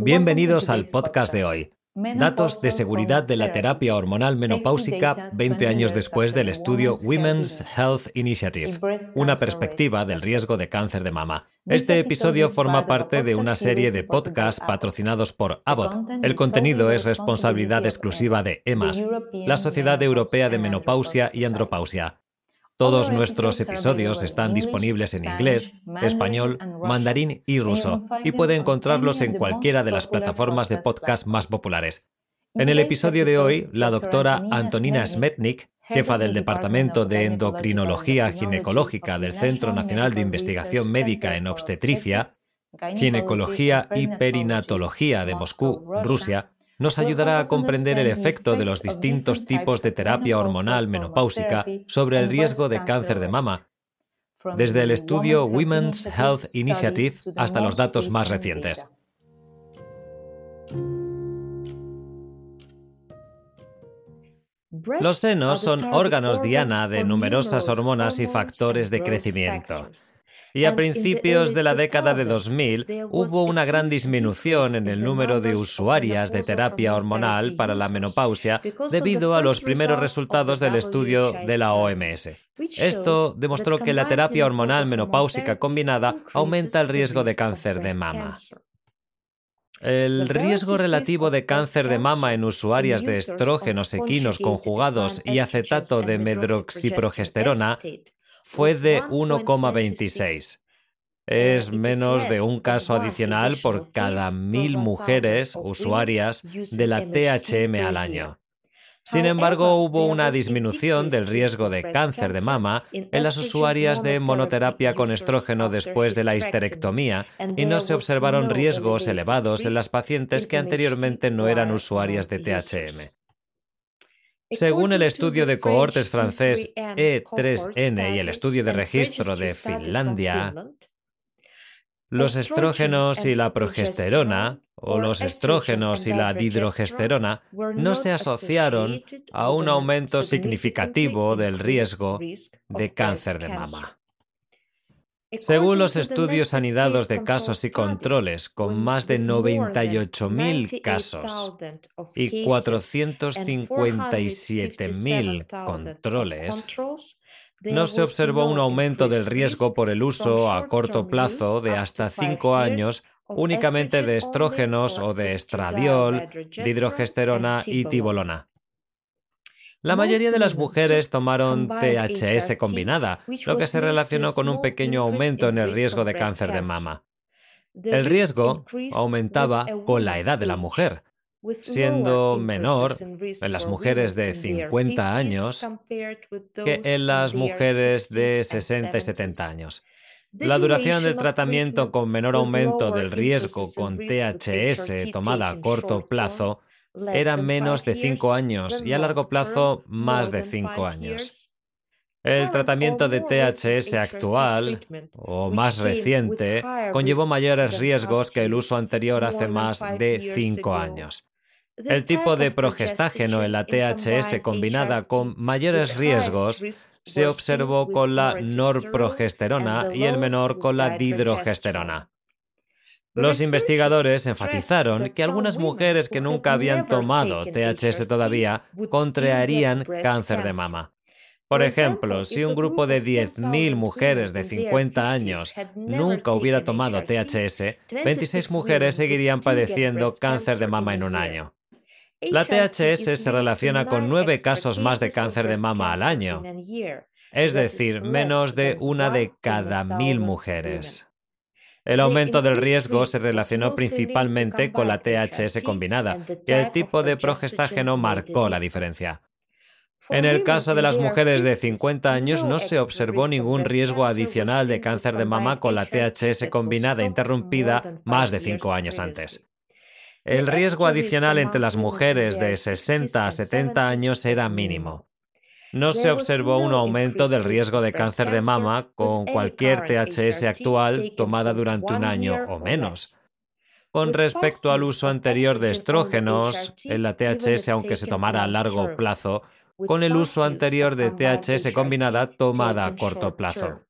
Bienvenidos al podcast de hoy. Datos de seguridad de la terapia hormonal menopáusica 20 años después del estudio Women's Health Initiative, una perspectiva del riesgo de cáncer de mama. Este episodio forma parte de una serie de podcasts patrocinados por Abbott. El contenido es responsabilidad exclusiva de EMAS, la Sociedad Europea de Menopausia y Andropausia. Todos nuestros episodios están disponibles en inglés, español, mandarín y ruso, y puede encontrarlos en cualquiera de las plataformas de podcast más populares. En el episodio de hoy, la doctora Antonina Smetnik, jefa del Departamento de Endocrinología Ginecológica del Centro Nacional de Investigación Médica en Obstetricia, Ginecología y Perinatología de Moscú, Rusia, nos ayudará a comprender el efecto de los distintos tipos de terapia hormonal menopáusica sobre el riesgo de cáncer de mama, desde el estudio Women's Health Initiative hasta los datos más recientes. Los senos son órganos diana de numerosas hormonas y factores de crecimiento y a principios de la década de 2000 hubo una gran disminución en el número de usuarias de terapia hormonal para la menopausia debido a los primeros resultados del estudio de la OMS. Esto demostró que la terapia hormonal menopáusica combinada aumenta el riesgo de cáncer de mama. El riesgo relativo de cáncer de mama en usuarias de estrógenos equinos conjugados y acetato de medroxiprogesterona fue de 1,26. Es menos de un caso adicional por cada mil mujeres usuarias de la THM al año. Sin embargo, hubo una disminución del riesgo de cáncer de mama en las usuarias de monoterapia con estrógeno después de la histerectomía y no se observaron riesgos elevados en las pacientes que anteriormente no eran usuarias de THM. Según el estudio de cohortes francés E3N y el estudio de registro de Finlandia, los estrógenos y la progesterona, o los estrógenos y la dihidrogesterona, no se asociaron a un aumento significativo del riesgo de cáncer de mama. Según los estudios anidados de casos y controles, con más de 98.000 casos y 457.000 controles, no se observó un aumento del riesgo por el uso a corto plazo de hasta 5 años únicamente de estrógenos o de estradiol, hidrogesterona y tibolona. La mayoría de las mujeres tomaron THS combinada, lo que se relacionó con un pequeño aumento en el riesgo de cáncer de mama. El riesgo aumentaba con la edad de la mujer, siendo menor en las mujeres de 50 años que en las mujeres de 60 y 70 años. La duración del tratamiento con menor aumento del riesgo con THS tomada a corto plazo era menos de cinco años y a largo plazo más de cinco años. El tratamiento de THS actual, o más reciente, conllevó mayores riesgos que el uso anterior hace más de cinco años. El tipo de progestágeno en la THS combinada con mayores riesgos se observó con la norprogesterona y el menor con la dihidrogesterona. Los investigadores enfatizaron que algunas mujeres que nunca habían tomado THS todavía contraerían cáncer de mama. Por ejemplo, si un grupo de 10.000 mujeres de 50 años nunca hubiera tomado THS, 26 mujeres seguirían padeciendo cáncer de mama en un año. La THS se relaciona con nueve casos más de cáncer de mama al año, es decir, menos de una de cada mil mujeres. El aumento del riesgo se relacionó principalmente con la THS combinada y el tipo de progestágeno marcó la diferencia. En el caso de las mujeres de 50 años no se observó ningún riesgo adicional de cáncer de mama con la THS combinada interrumpida más de 5 años antes. El riesgo adicional entre las mujeres de 60 a 70 años era mínimo. No se observó un aumento del riesgo de cáncer de mama con cualquier THS actual tomada durante un año o menos. Con respecto al uso anterior de estrógenos, en la THS, aunque se tomara a largo plazo, con el uso anterior de THS combinada tomada a corto plazo.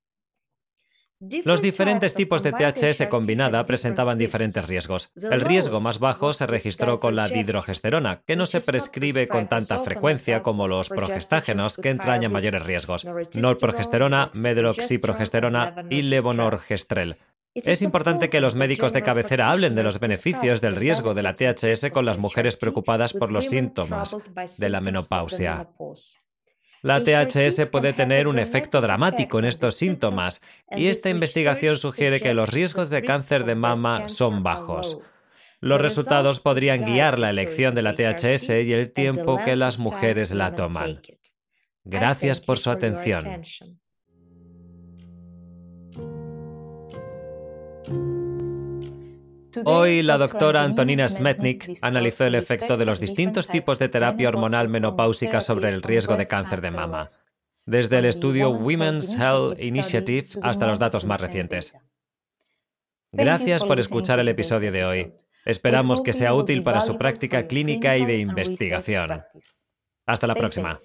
Los diferentes tipos de THS combinada presentaban diferentes riesgos. El riesgo más bajo se registró con la dihidrogesterona, que no se prescribe con tanta frecuencia como los progestágenos, que entrañan mayores riesgos. Norprogesterona, medroxiprogesterona y levonorgestrel. Es importante que los médicos de cabecera hablen de los beneficios del riesgo de la THS con las mujeres preocupadas por los síntomas de la menopausia. La THS puede tener un efecto dramático en estos síntomas y esta investigación sugiere que los riesgos de cáncer de mama son bajos. Los resultados podrían guiar la elección de la THS y el tiempo que las mujeres la toman. Gracias por su atención. Hoy la doctora Antonina Smetnik analizó el efecto de los distintos tipos de terapia hormonal menopáusica sobre el riesgo de cáncer de mama, desde el estudio Women's Health Initiative hasta los datos más recientes. Gracias por escuchar el episodio de hoy. Esperamos que sea útil para su práctica clínica y de investigación. Hasta la próxima.